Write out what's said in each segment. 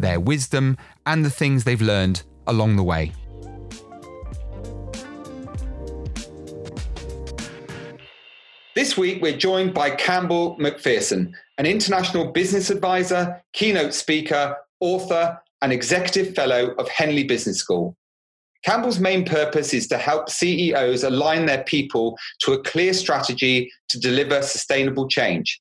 their wisdom, and the things they've learned along the way. This week, we're joined by Campbell Macpherson, an international business advisor, keynote speaker, author, and executive fellow of Henley Business School. Campbell's main purpose is to help CEOs align their people to a clear strategy to deliver sustainable change.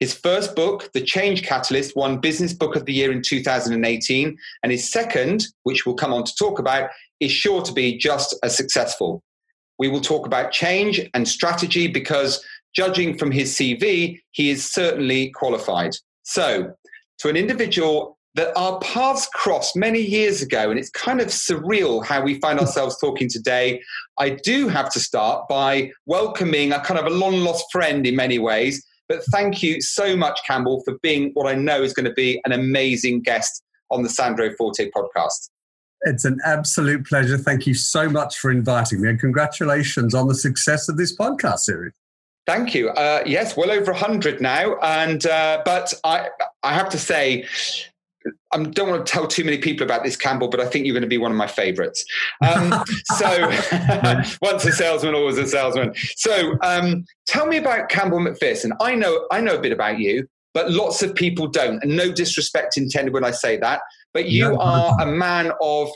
His first book, The Change Catalyst, won Business Book of the Year in 2018. And his second, which we'll come on to talk about, is sure to be just as successful. We will talk about change and strategy because, judging from his CV, he is certainly qualified. So, to an individual that our paths crossed many years ago, and it's kind of surreal how we find ourselves talking today. I do have to start by welcoming a kind of a long lost friend in many ways, but thank you so much, Campbell, for being what I know is going to be an amazing guest on the Sandro Forte podcast. It's an absolute pleasure. Thank you so much for inviting me, and congratulations on the success of this podcast series. Thank you. Uh, yes, well over hundred now, and uh, but I I have to say I don't want to tell too many people about this, Campbell, but I think you're going to be one of my favorites. Um, so, once a salesman, always a salesman. So, um, tell me about Campbell Macpherson. I know, I know a bit about you, but lots of people don't. And no disrespect intended when I say that, but you no. are a man of,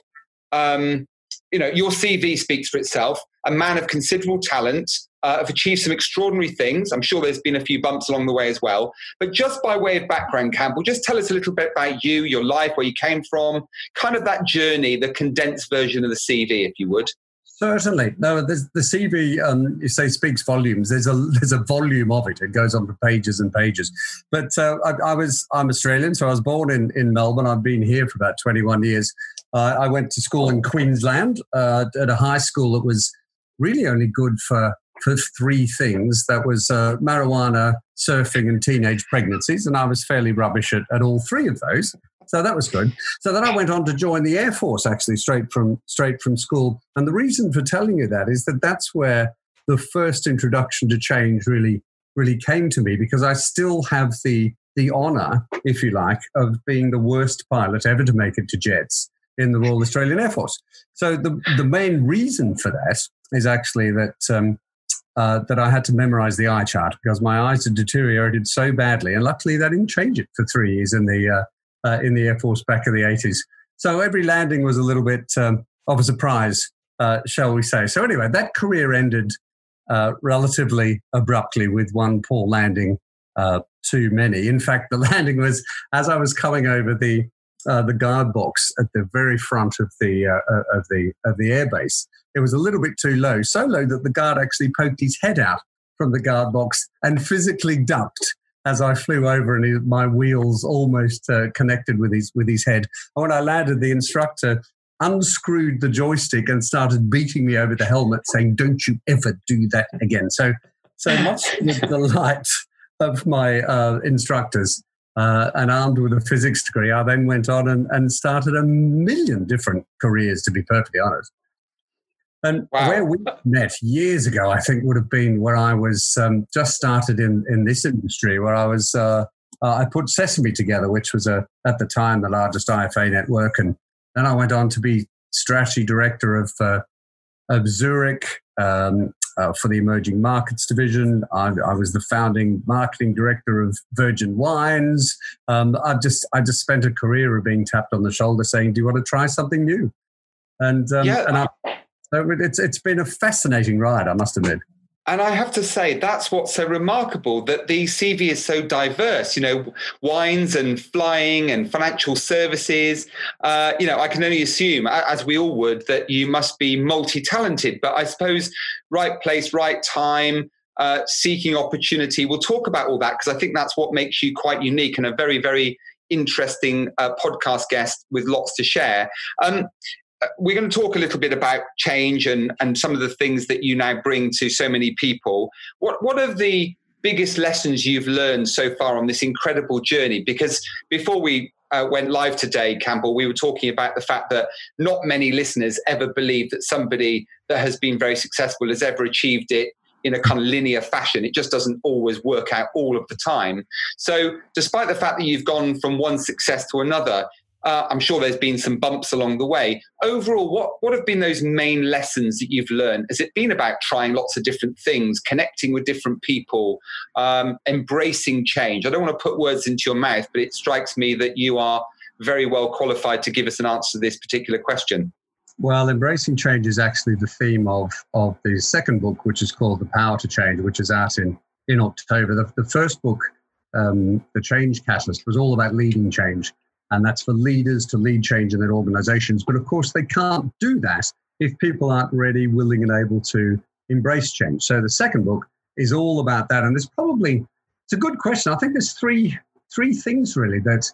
um, you know, your CV speaks for itself. A man of considerable talent, uh, have achieved some extraordinary things. I'm sure there's been a few bumps along the way as well. But just by way of background, Campbell, just tell us a little bit about you, your life, where you came from, kind of that journey, the condensed version of the CV, if you would. Certainly. No, the CV, um, you say, speaks volumes. There's a there's a volume of it. It goes on for pages and pages. But uh, I, I, was I'm Australian, so I was born in in Melbourne. I've been here for about 21 years. Uh, I went to school in Queensland uh, at a high school that was really only good for for three things. That was uh, marijuana, surfing, and teenage pregnancies. And I was fairly rubbish at, at all three of those. So that was good. So then I went on to join the Air Force, actually, straight from straight from school. And the reason for telling you that is that that's where the first introduction to change really really came to me because I still have the the honor, if you like, of being the worst pilot ever to make it to jets in the Royal Australian Air Force. So the the main reason for that is actually that um, uh, that I had to memorize the eye chart because my eyes had deteriorated so badly. And luckily, they didn't change it for three years in the uh, uh, in the Air Force back in the eighties. So every landing was a little bit um, of a surprise, uh, shall we say? So anyway, that career ended uh, relatively abruptly with one poor landing uh, too many. In fact, the landing was as I was coming over the uh, the guard box at the very front of the uh, of the of the airbase. It was a little bit too low, so low that the guard actually poked his head out from the guard box and physically ducked as I flew over, and he, my wheels almost uh, connected with his with his head. And when I landed, the instructor unscrewed the joystick and started beating me over the helmet, saying, "Don't you ever do that again." So, so much to the light of my uh, instructors uh, and armed with a physics degree, I then went on and, and started a million different careers, to be perfectly honest. And wow. where we met years ago, I think would have been where I was um, just started in, in this industry, where I was, uh, uh, I put Sesame together, which was a, at the time the largest IFA network. And then I went on to be strategy director of, uh, of Zurich, um, uh, for the emerging markets division. I, I, was the founding marketing director of Virgin Wines. Um, I just I just spent a career of being tapped on the shoulder, saying, "Do you want to try something new?" And um, yeah, and I, so it's it's been a fascinating ride, I must admit. And I have to say, that's what's so remarkable that the CV is so diverse. You know, wines and flying and financial services. Uh, you know, I can only assume, as we all would, that you must be multi talented. But I suppose right place, right time, uh, seeking opportunity. We'll talk about all that because I think that's what makes you quite unique and a very, very interesting uh, podcast guest with lots to share. Um, we're going to talk a little bit about change and, and some of the things that you now bring to so many people. What, what are the biggest lessons you've learned so far on this incredible journey? Because before we uh, went live today, Campbell, we were talking about the fact that not many listeners ever believe that somebody that has been very successful has ever achieved it in a kind of linear fashion. It just doesn't always work out all of the time. So, despite the fact that you've gone from one success to another, uh, I'm sure there's been some bumps along the way. Overall, what, what have been those main lessons that you've learned? Has it been about trying lots of different things, connecting with different people, um, embracing change? I don't want to put words into your mouth, but it strikes me that you are very well qualified to give us an answer to this particular question. Well, embracing change is actually the theme of, of the second book, which is called The Power to Change, which is out in, in October. The, the first book, um, The Change Catalyst, was all about leading change and that's for leaders to lead change in their organizations. But of course, they can't do that if people aren't ready, willing, and able to embrace change. So the second book is all about that, and there's probably it's a good question. I think there's three three things really that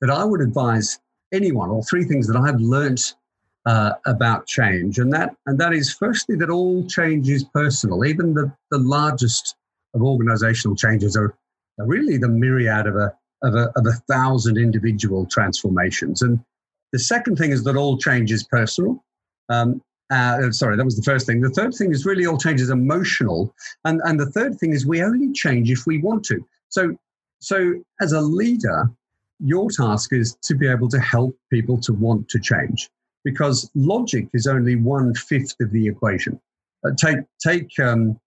that I would advise anyone, or three things that I've learned uh, about change, and that and that is firstly that all change is personal. Even the the largest of organizational changes are, are really the myriad of a of a, of a thousand individual transformations. And the second thing is that all change is personal. Um, uh, sorry, that was the first thing. The third thing is really all change is emotional, and and the third thing is we only change if we want to. So so as a leader, your task is to be able to help people to want to change, because logic is only one fifth of the equation. Uh, take take um,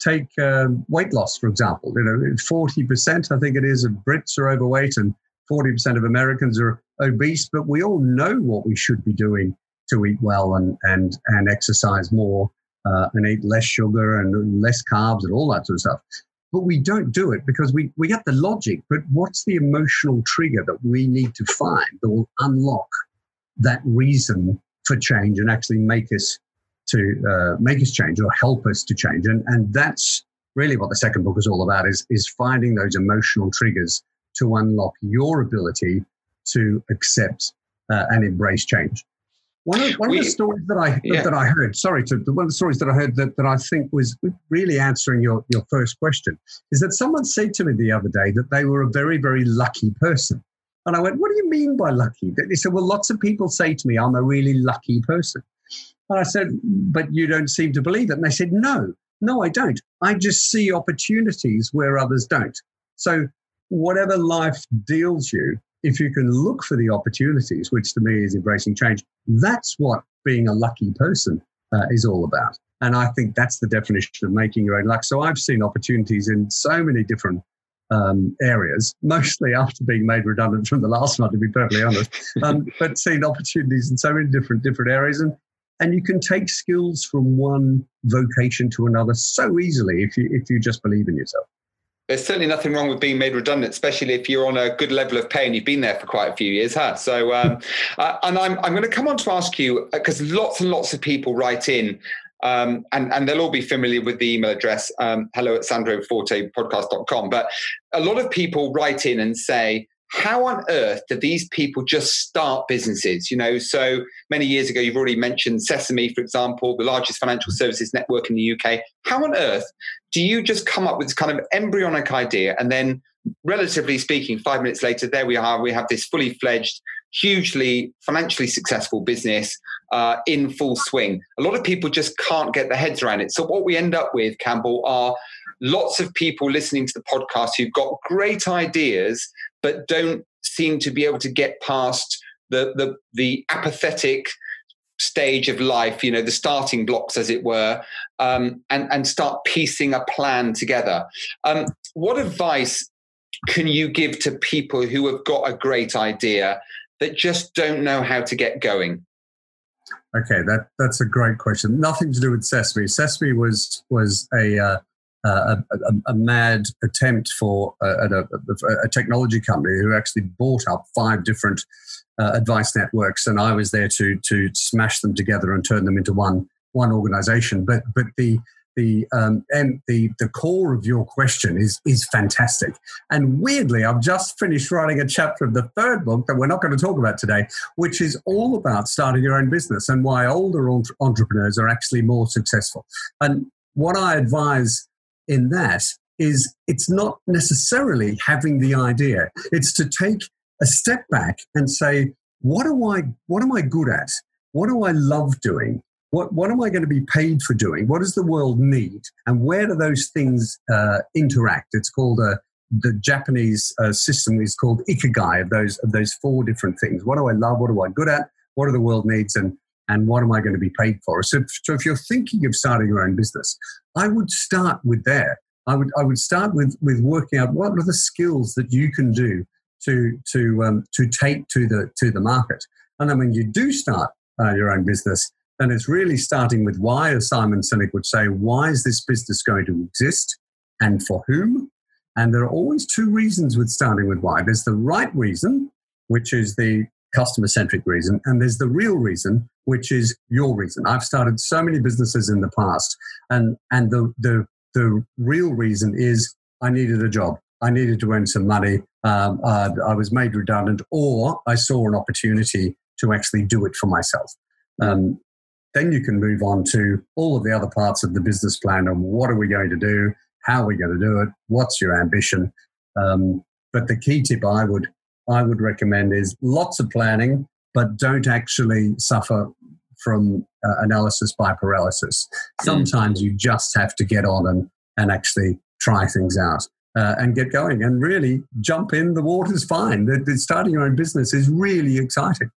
take uh, weight loss, for example. You know, 40%, I think it is, of Brits are overweight and 40% of Americans are obese, but we all know what we should be doing to eat well and, and, and exercise more uh, and eat less sugar and less carbs and all that sort of stuff. But we don't do it because we, we get the logic, but what's the emotional trigger that we need to find that will unlock that reason for change and actually make us to uh, make us change or help us to change. And, and that's really what the second book is all about is, is finding those emotional triggers to unlock your ability to accept uh, and embrace change. One of, one we, of the stories that I yeah. that I heard, sorry, to one of the stories that I heard that, that I think was really answering your, your first question is that someone said to me the other day that they were a very, very lucky person. And I went, What do you mean by lucky? They said, Well, lots of people say to me, I'm a really lucky person. And I said, But you don't seem to believe it. And they said, No, no, I don't. I just see opportunities where others don't. So, whatever life deals you, if you can look for the opportunities, which to me is embracing change, that's what being a lucky person uh, is all about. And I think that's the definition of making your own luck. So I've seen opportunities in so many different um, areas, mostly after being made redundant from the last one, to be perfectly honest, um, but seen opportunities in so many different different areas. And and you can take skills from one vocation to another so easily if you if you just believe in yourself there's certainly nothing wrong with being made redundant, especially if you're on a good level of pay and you've been there for quite a few years, huh? So, um, uh, and I'm, I'm going to come on to ask you because uh, lots and lots of people write in, um, and, and they'll all be familiar with the email address um, hello at sandrofortepodcast.com. But a lot of people write in and say, how on earth do these people just start businesses? You know, so many years ago, you've already mentioned Sesame, for example, the largest financial services network in the UK. How on earth do you just come up with this kind of embryonic idea and then, relatively speaking, five minutes later, there we are, we have this fully fledged, hugely financially successful business uh, in full swing? A lot of people just can't get their heads around it. So, what we end up with, Campbell, are lots of people listening to the podcast who've got great ideas but don't seem to be able to get past the the, the apathetic stage of life, you know, the starting blocks, as it were, um, and and start piecing a plan together. Um, what advice can you give to people who have got a great idea that just don't know how to get going? Okay, that that's a great question. Nothing to do with Sesame. Sesame was was a uh, a, a, a, mad attempt for a, a, technology company who actually bought up five different uh, advice networks, and I was there to to smash them together and turn them into one one organization. But but the the um, and the the core of your question is is fantastic. And weirdly, I've just finished writing a chapter of the third book that we're not going to talk about today, which is all about starting your own business and why older entrepreneurs are actually more successful. And what I advise in that is it's not necessarily having the idea; it's to take a step back and say, what do I what am I good at? What do I love doing? What, what am I going to be paid for doing? What does the world need? And where do those things uh, interact? It's called a, the Japanese uh, system is called ikigai of those of those four different things. What do I love? What do I good at? What do the world needs? And and what am I going to be paid for? So, so if you're thinking of starting your own business, I would start with there. I would I would start with with working out what are the skills that you can do to to um, to take to the to the market. And then when you do start uh, your own business, then it's really starting with why, as Simon Sinek would say, why is this business going to exist and for whom? And there are always two reasons with starting with why. There's the right reason, which is the customer centric reason, and there's the real reason, which is your reason. I've started so many businesses in the past, and, and the, the, the real reason is I needed a job. I needed to earn some money. Um, uh, I was made redundant, or I saw an opportunity to actually do it for myself. Um, then you can move on to all of the other parts of the business plan and what are we going to do? How are we going to do it? What's your ambition? Um, but the key tip I would I would recommend is lots of planning, but don't actually suffer from uh, analysis by paralysis. Sometimes you just have to get on and, and actually try things out. Uh, and get going and really jump in. The water's fine. The, the starting your own business is really exciting.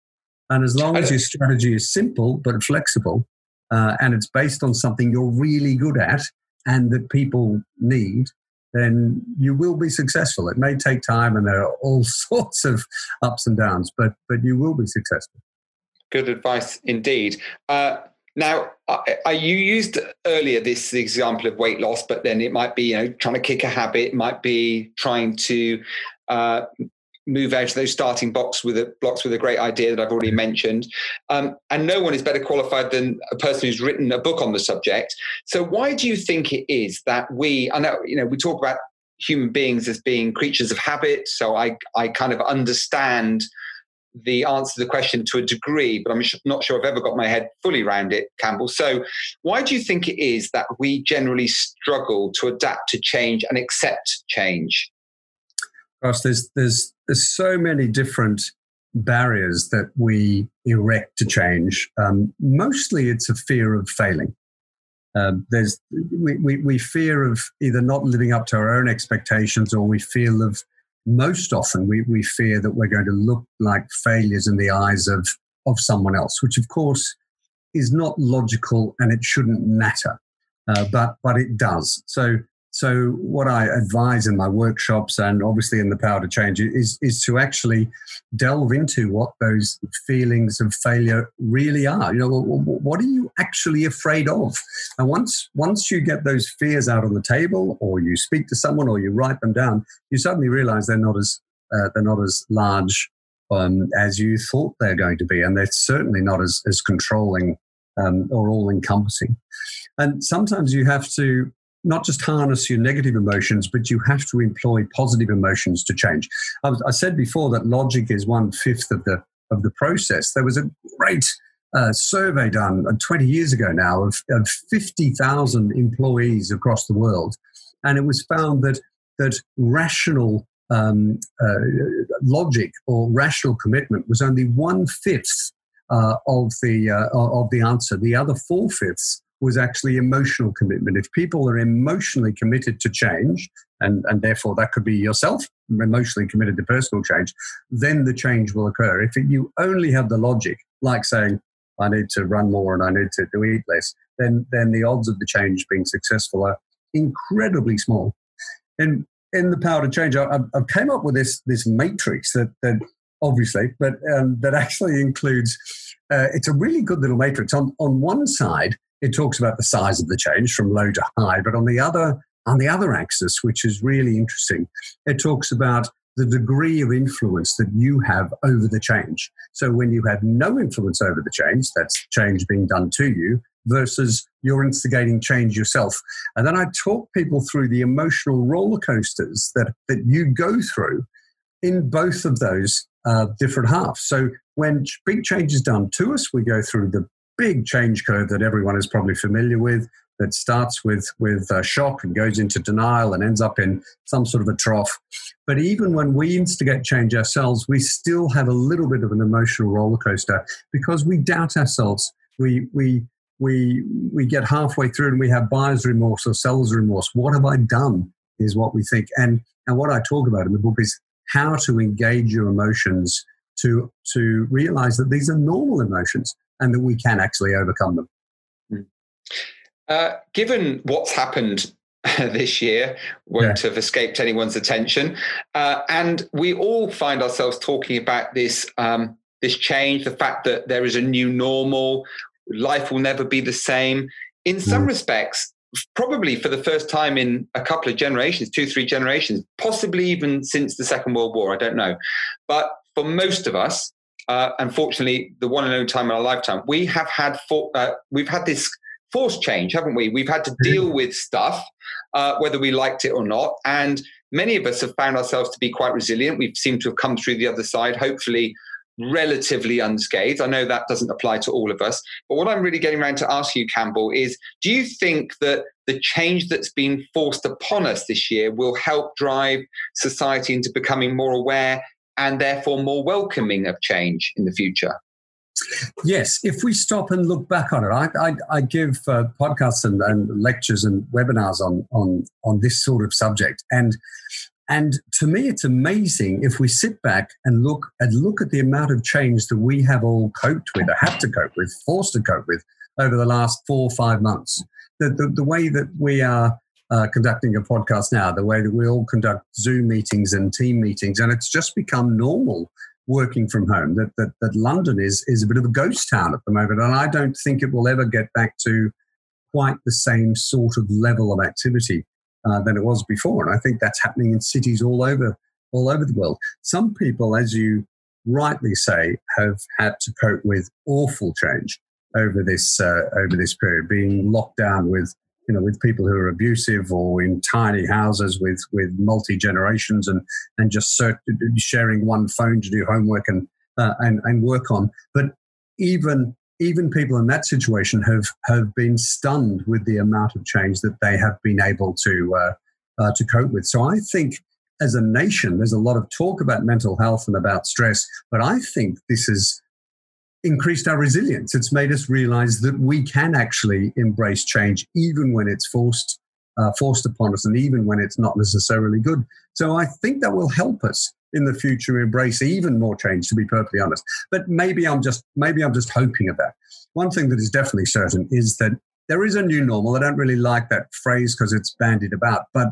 And as long as your strategy is simple but flexible, uh, and it's based on something you're really good at and that people need, then you will be successful. It may take time, and there are all sorts of ups and downs, but but you will be successful. Good advice indeed. Uh, now, I, I, you used earlier this example of weight loss, but then it might be you know trying to kick a habit, might be trying to uh, move out of those starting blocks with a blocks with a great idea that I've already mentioned. Um, and no one is better qualified than a person who's written a book on the subject. So why do you think it is that we? I know you know we talk about human beings as being creatures of habit. So I I kind of understand the answer to the question to a degree, but I'm not sure I've ever got my head fully around it, Campbell. So, why do you think it is that we generally struggle to adapt to change and accept change? Gosh, there's there's there's so many different barriers that we erect to change. Um, mostly, it's a fear of failing. Um, there's we, we, we fear of either not living up to our own expectations, or we feel of most often we, we fear that we're going to look like failures in the eyes of of someone else, which of course is not logical and it shouldn't matter, uh, but but it does. So so, what I advise in my workshops and obviously in the Power to Change is, is to actually delve into what those feelings of failure really are. You know, what are you actually afraid of? And once once you get those fears out on the table, or you speak to someone, or you write them down, you suddenly realize they're not as uh, they're not as large um, as you thought they're going to be, and they're certainly not as as controlling um, or all encompassing. And sometimes you have to not just harness your negative emotions, but you have to employ positive emotions to change. I, was, I said before that logic is one fifth of the of the process. There was a great uh, survey done uh, 20 years ago now of, of 50,000 employees across the world, and it was found that that rational um, uh, logic or rational commitment was only one fifth uh, of the uh, of the answer. The other four fifths was actually emotional commitment. If people are emotionally committed to change, and, and therefore that could be yourself, emotionally committed to personal change, then the change will occur. If you only have the logic, like saying, I need to run more and I need to, to eat less, then, then the odds of the change being successful are incredibly small. And in the power to change, I, have came up with this, this matrix that, that obviously, but um, that actually includes, uh, it's a really good little matrix. On, on one side, it talks about the size of the change from low to high, but on the other on the other axis, which is really interesting, it talks about the degree of influence that you have over the change. So when you have no influence over the change, that's change being done to you, versus you're instigating change yourself. And then I talk people through the emotional roller coasters that, that you go through in both of those uh, different halves. So when big change is done to us, we go through the big change curve that everyone is probably familiar with that starts with with uh, shock and goes into denial and ends up in some sort of a trough. But even when we instigate change ourselves, we still have a little bit of an emotional roller coaster because we doubt ourselves. We we we we get halfway through and we have buyer's remorse or seller's remorse. What have I done? Is what we think. And and what I talk about in the book is how to engage your emotions to to realize that these are normal emotions and that we can actually overcome them. Hmm. Uh, given what's happened this year won't yeah. have escaped anyone's attention, uh, and we all find ourselves talking about this um, this change, the fact that there is a new normal, life will never be the same. In some mm. respects, probably for the first time in a couple of generations, two, three generations, possibly even since the Second World War, I don't know. But for most of us, uh, unfortunately, the one and only time in our lifetime, we have had for, uh, we've had this forced change, haven't we? We've had to mm-hmm. deal with stuff, uh, whether we liked it or not, and many of us have found ourselves to be quite resilient. We've seemed to have come through the other side, hopefully relatively unscathed. I know that doesn't apply to all of us, but what I'm really getting around to ask you, Campbell, is do you think that the change that's been forced upon us this year will help drive society into becoming more aware and therefore more welcoming of change in the future? Yes, if we stop and look back on it, I, I, I give uh, podcasts and, and, lectures and webinars on, on, on this sort of subject. And and to me, it's amazing if we sit back and look and look at the amount of change that we have all coped with, or have to cope with, forced to cope with over the last four or five months. The, the, the way that we are uh, conducting a podcast now, the way that we all conduct Zoom meetings and team meetings, and it's just become normal working from home. That, that, that London is, is a bit of a ghost town at the moment, and I don't think it will ever get back to quite the same sort of level of activity uh, than it was before. And I think that's happening in cities all over all over the world. Some people, as you rightly say, have had to cope with awful change over this uh, over this period, being locked down with you know with people who are abusive or in tiny houses with with multi generations and and just sharing one phone to do homework and uh, and and work on. But even even people in that situation have have been stunned with the amount of change that they have been able to uh, uh, to cope with. So I think as a nation, there's a lot of talk about mental health and about stress, but I think this has increased our resilience. It's made us realize that we can actually embrace change even when it's forced uh, forced upon us and even when it's not necessarily good. So I think that will help us in the future embrace even more change to be perfectly honest but maybe i'm just maybe i'm just hoping of that one thing that is definitely certain is that there is a new normal i don't really like that phrase because it's bandied about but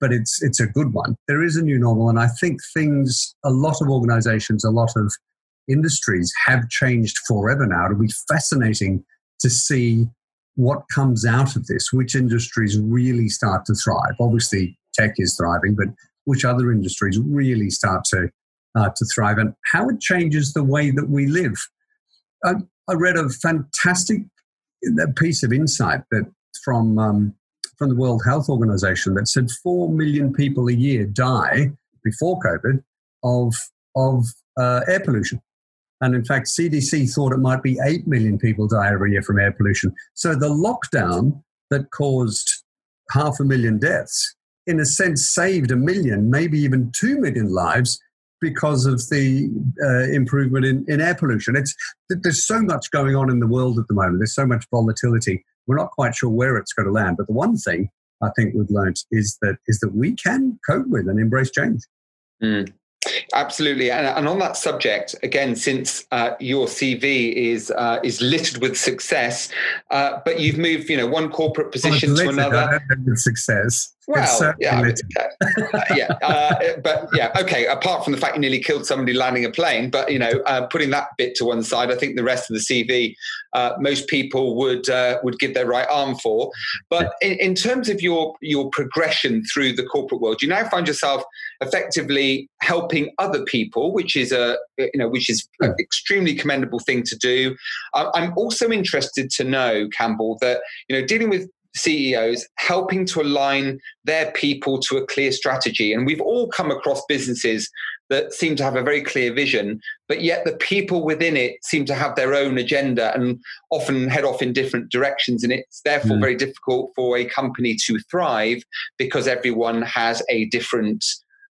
but it's it's a good one there is a new normal and i think things a lot of organizations a lot of industries have changed forever now it'll be fascinating to see what comes out of this which industries really start to thrive obviously tech is thriving but which other industries really start to uh, to thrive and how it changes the way that we live. I, I read a fantastic piece of insight that from um, from the World Health Organization that said four million people a year die before COVID of of uh, air pollution. And in fact, CDC thought it might be 8 million people die every year from air pollution. So the lockdown that caused half a million deaths in a sense, saved a million, maybe even two million lives because of the uh, improvement in, in air pollution. It's there's so much going on in the world at the moment. There's so much volatility. We're not quite sure where it's going to land. But the one thing I think we've learned is that is that we can cope with and embrace change. Mm. Absolutely, and, and, on that subject, again, since uh, your CV is uh, is littered with success, uh, but you've moved, you know, one corporate position to another. Success. Well, yeah, uh, yeah, uh, but yeah, okay. Apart from the fact you nearly killed somebody landing a plane, but you know, uh, putting that bit to one side, I think the rest of the CV, most people would would give their right arm for. But in, in terms of your your progression through the corporate world, you now find yourself effectively helping other people, which is a you know which is an extremely commendable thing to do. I'm also interested to know, Campbell, that you know dealing with CEOs helping to align their people to a clear strategy. And we've all come across businesses that seem to have a very clear vision, but yet the people within it seem to have their own agenda and often head off in different directions. And it's therefore mm. very difficult for a company to thrive because everyone has a different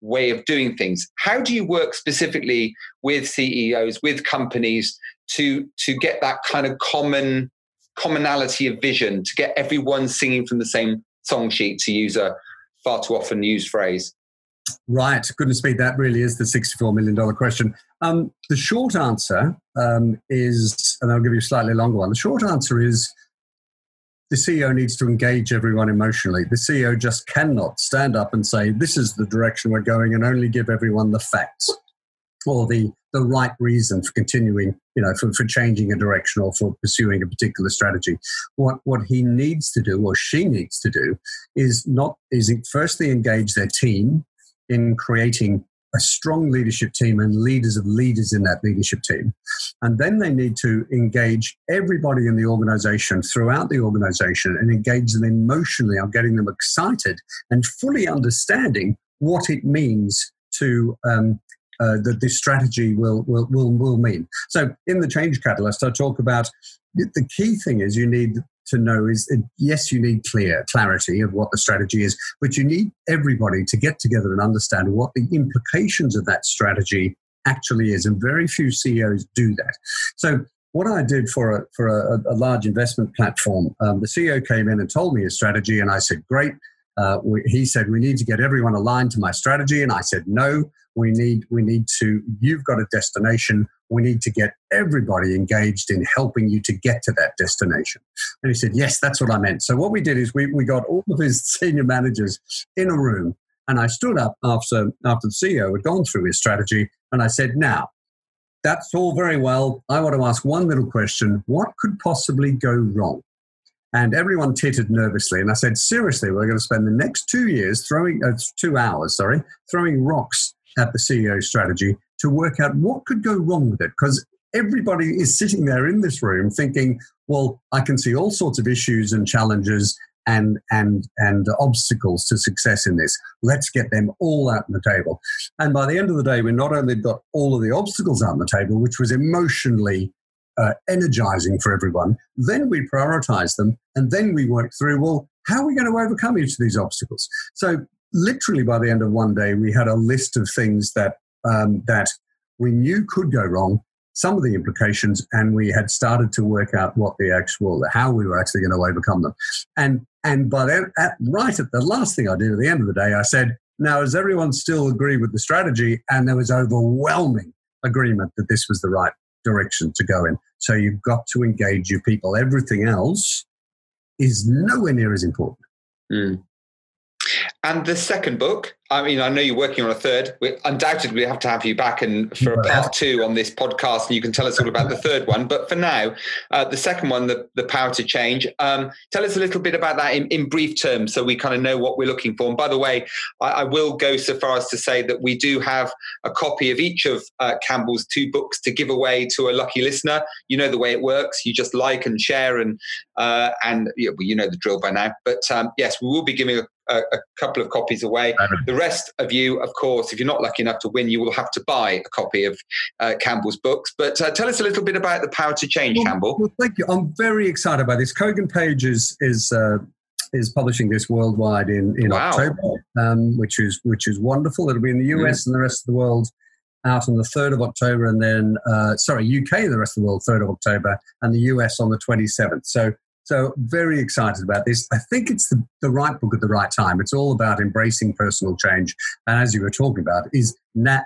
way of doing things. How do you work specifically with CEOs, with companies to, to get that kind of common commonality of vision to get everyone singing from the same song sheet, to use a far too often used phrase? Right. Goodness me, that really is the $64 million question. Um, the short answer um, is, and I'll give you a slightly longer one. The short answer is the CEO needs to engage everyone emotionally. The CEO just cannot stand up and say, this is the direction we're going, and only give everyone the facts or the the right reason for continuing, you know, for, for changing a direction or for pursuing a particular strategy. What what he needs to do or she needs to do is not is firstly engage their team in creating a strong leadership team and leaders of leaders in that leadership team. And then they need to engage everybody in the organization throughout the organization and engage them emotionally on getting them excited and fully understanding what it means to um, uh, that this strategy will, will, will, will mean. So in the change catalyst, I talk about the key thing is you need to know is that yes, you need clear clarity of what the strategy is, but you need everybody to get together and understand what the implications of that strategy actually is. And very few CEOs do that. So what I did for a, for a, a large investment platform, um, the CEO came in and told me his strategy, and I said, "Great." Uh, we, he said, "We need to get everyone aligned to my strategy," and I said, "No." we need we need to you've got a destination. We need to get everybody engaged in helping you to get to that destination. And he said yes that's what i meant. So what we did is we, we got all of his senior managers in a room. And i stood up after after the ceo had gone through his strategy. And i said now that's all very well. I want to ask one little question. What could possibly go wrong and everyone tittered nervously. And I said, seriously, we're going to spend the next two years throwing, uh, two hours, sorry, throwing rocks at the CEO strategy to work out what could go wrong with it. Because everybody is sitting there in this room thinking, well, I can see all sorts of issues and challenges and and and obstacles to success in this. Let's get them all out on the table. And by the end of the day, we not only got all of the obstacles out on the table, which was emotionally uh, energizing for everyone, then we prioritize them, and then we work through. Well, how are we going to overcome each of these obstacles? So literally by the end of one day, we had a list of things that um, that we knew could go wrong, some of the implications, and we had started to work out what the actual how we were actually going to overcome them. And and by that, at, right at the last thing I did at the end of the day, I said, "Now, does everyone still agree with the strategy?" And there was overwhelming agreement that this was the right direction to go in. So you've got to engage your people. Everything else is nowhere near as important. Mm. And the second book, I mean, I know you're working on a third. We undoubtedly have to have you back and for a part two on this podcast, and you can tell us all about the third one. But for now, uh, the second one, the, the power to change. Um, tell us a little bit about that in, in, brief terms, so we kind of know what we're looking for. And by the way, I, I, will go so far as to say that we do have a copy of each of uh, Campbell's two books to give away to a lucky listener. You know the way it works. You just like and share, and uh, and you know, you know the drill by now. But um, yes, we will be giving a a, a, couple of copies away. The rest of you, of course, if you're not lucky enough to win, you will have to buy a copy of uh, Campbell's books. But uh, tell us a little bit about the power to change, well, Campbell. Well, thank you. I'm very excited about this. Kogan Page is is uh, is publishing this worldwide in in wow. October, um, which is which is wonderful. It'll be in the US mm. and the rest of the world out on the 3rd of October, and then, uh, sorry, UK and the rest of the world, 3rd of October, and the US on the 27th. So so, very excited about this. I think it's the, the right book at the right time. It's all about embracing personal change. And as you were talking about, is,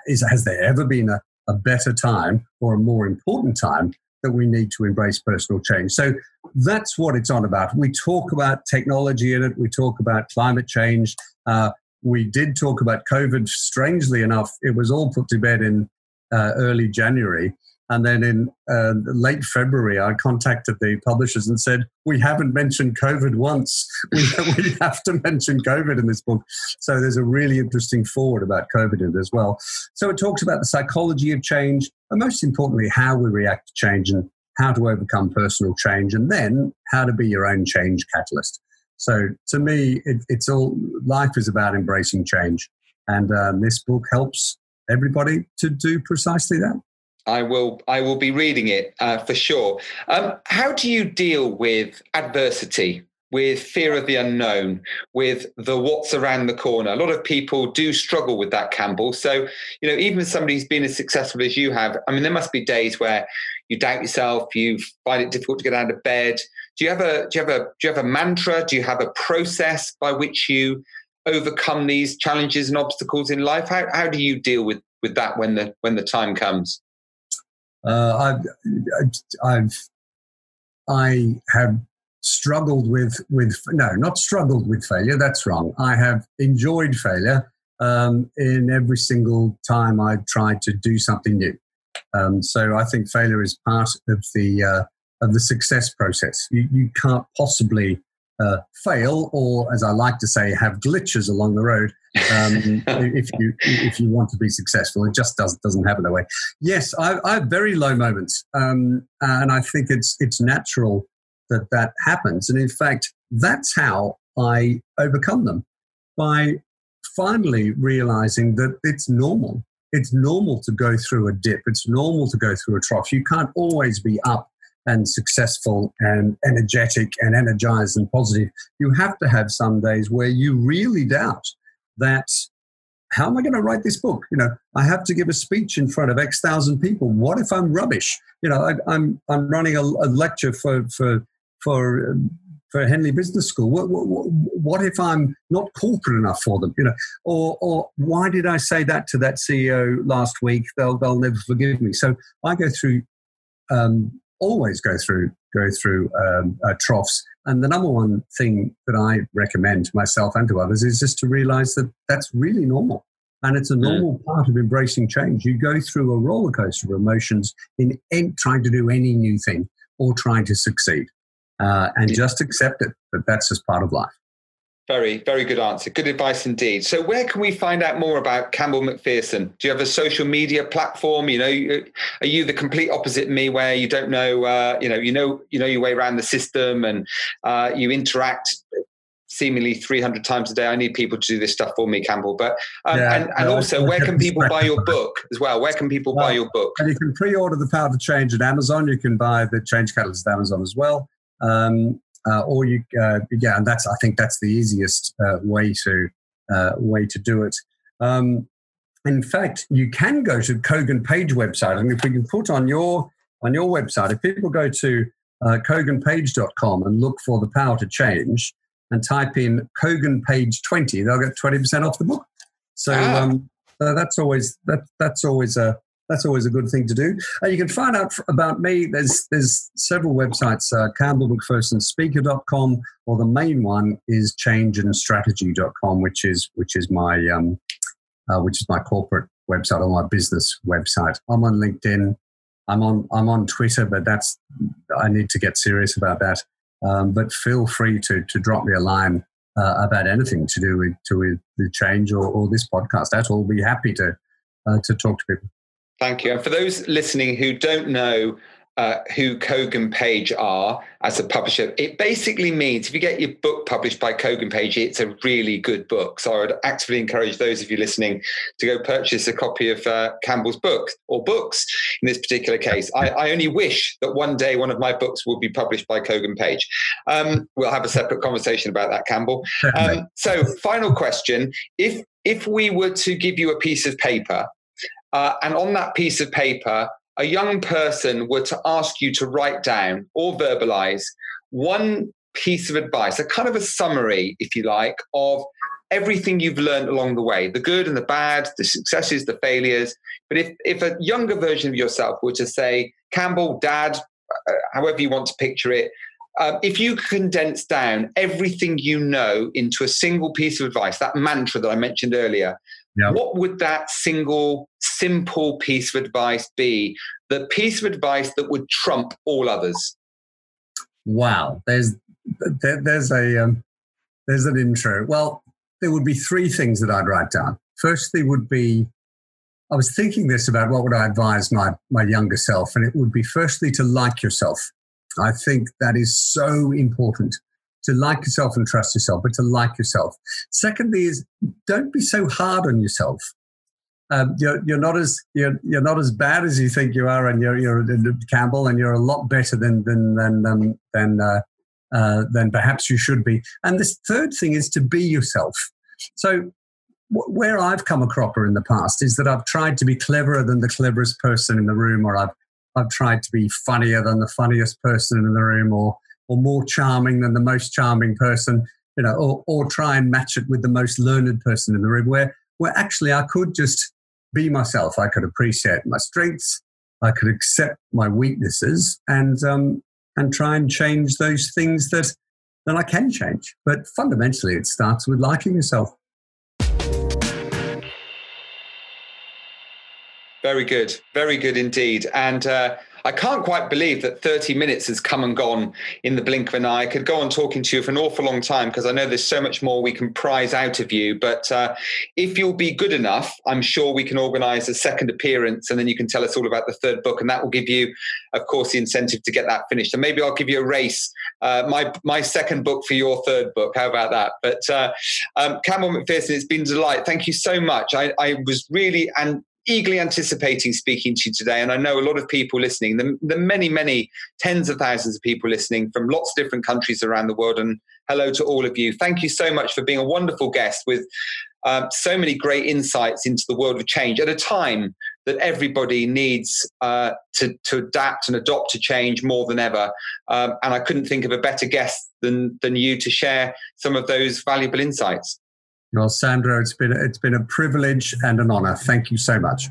is has there ever been a, a better time or a more important time that we need to embrace personal change? So, that's what it's on about. We talk about technology in it, we talk about climate change. Uh, we did talk about COVID. Strangely enough, it was all put to bed in uh, early January. And then in uh, late February, I contacted the publishers and said, We haven't mentioned COVID once. We, we have to mention COVID in this book. So there's a really interesting forward about COVID in it as well. So it talks about the psychology of change, and most importantly, how we react to change and how to overcome personal change, and then how to be your own change catalyst. So to me, it, it's all life is about embracing change. And um, this book helps everybody to do precisely that. I will. I will be reading it uh, for sure. Um, how do you deal with adversity, with fear of the unknown, with the what's around the corner? A lot of people do struggle with that, Campbell. So, you know, even somebody who's been as successful as you have, I mean, there must be days where you doubt yourself, you find it difficult to get out of bed. Do you have a do you have a do you have a mantra? Do you have a process by which you overcome these challenges and obstacles in life? How how do you deal with with that when the when the time comes? Uh, I've, I've, I have struggled with, with, no, not struggled with failure. That's wrong. I have enjoyed failure um, in every single time I've tried to do something new. Um, so I think failure is part of the uh, of the success process. You, you can't possibly uh, fail, or as I like to say, have glitches along the road. Um, if you if you want to be successful, it just doesn't doesn't happen that way. Yes, I, I have very low moments, um, and I think it's it's natural that that happens. And in fact, that's how I overcome them by finally realizing that it's normal. It's normal to go through a dip. It's normal to go through a trough. You can't always be up and successful and energetic and energized and positive. You have to have some days where you really doubt that how am I going to write this book? You know, I have to give a speech in front of X thousand people. What if I'm rubbish? You know, I, am I'm, I'm running a, a, lecture for for for um, for Henley Business School. What, what, what, if I'm not corporate enough for them? You know, or or why did I say that to that CEO last week? They'll they'll never forgive me. So I go through um, always go through go through um, uh, troughs. And the number one thing that I recommend to myself and to others is just to realize that that's really normal. And it's a normal part of embracing change. You go through a roller coaster of emotions in, in trying to do any new thing or trying to succeed. Uh, and just accept it that that's just part of life. Very, very good answer. Good advice indeed. So, where can we find out more about Campbell Macpherson? Do you have a social media platform? You know, are you the complete opposite me, where you don't know, uh, you know, you know, you know your way around the system, and uh, you interact seemingly 300 times a day. I need people to do this stuff for me, Campbell. But um, yeah, and, and also, where can people buy your book as well? Where can people well, buy your book? And you can pre-order the Power to Change at Amazon. You can buy the Change Catalyst at Amazon as well. Um, uh, or you uh, yeah, and that's I think that's the easiest uh, way to uh, way to do it. Um, in fact, you can go to Kogan Page website, and if we can put on your on your website, if people go to uh, koganpage.com and look for the power to change and type in Kogan Page 20, they'll get 20% off the book. So ah. um, that's always that that's always a that's always a good thing to do. Uh, you can find out about me. There's there's several websites, uh, campbellmcphersonspeaker.com, or the main one is changeandstrategy.com, which is which is my um, uh, which is my corporate website or my business website. I'm on LinkedIn. I'm on I'm on Twitter, but that's I need to get serious about that. Um, but feel free to to drop me a line uh, about anything to do with to with the change or, or this podcast. At all, be happy to uh, to talk to people. Thank you. And for those listening who don't know uh, who Kogan Page are as a publisher, it basically means if you get your book published by Kogan Page, it's a really good book. So I would actively encourage those of you listening to go purchase a copy of uh, Campbell's book or books in this particular case. I, I, only wish that one day one of my books will be published by Kogan Page. Um, we'll have a separate conversation about that, Campbell. Um, so, final question: If if we were to give you a piece of paper uh, and on that piece of paper, a young person were to ask you to write down or verbalize one piece of advice, a kind of a summary, if you like, of everything you've learned along the way the good and the bad, the successes, the failures. But if, if a younger version of yourself were to say, Campbell, dad, uh, however you want to picture it, um, if you condense down everything you know into a single piece of advice, that mantra that I mentioned earlier, yeah. what would that single, simple piece of advice be? The piece of advice that would trump all others? Wow, there's there, there's a um, there's an intro. Well, there would be three things that I'd write down. Firstly, would be I was thinking this about what would I advise my my younger self, and it would be firstly to like yourself. I think that is so important to like yourself and trust yourself, but to like yourself. Secondly, is don't be so hard on yourself. Um, you're, you're not as you're, you're not as bad as you think you are, and you're you're Campbell, and you're a lot better than than than um, than uh, uh, than perhaps you should be. And this third thing is to be yourself. So where I've come a cropper in the past is that I've tried to be cleverer than the cleverest person in the room, or I've I've tried to be funnier than the funniest person in the room, or or more charming than the most charming person, you know, or or try and match it with the most learned person in the room. Where where actually I could just be myself. I could appreciate my strengths. I could accept my weaknesses and um, and try and change those things that that I can change. But fundamentally, it starts with liking yourself. Very good, very good indeed. And uh, I can't quite believe that 30 minutes has come and gone in the blink of an eye. I could go on talking to you for an awful long time because I know there's so much more we can prize out of you. But uh, if you'll be good enough, I'm sure we can organize a second appearance and then you can tell us all about the third book. And that will give you, of course, the incentive to get that finished. And maybe I'll give you a race, uh, my, my second book for your third book. How about that? But uh, um, Campbell Macpherson, it's been a delight. Thank you so much. I, I was really and eagerly anticipating speaking to you today. And I know a lot of people listening, the, the many, many tens of thousands of people listening from lots of different countries around the world. And hello to all of you. Thank you so much for being a wonderful guest with um, so many great insights into the world of change at a time that everybody needs uh, to, to adapt and adopt to change more than ever. Um, and I couldn't think of a better guest than, than you to share some of those valuable insights. Well, Sandro, it's been it's been a privilege and an honor. Thank you so much.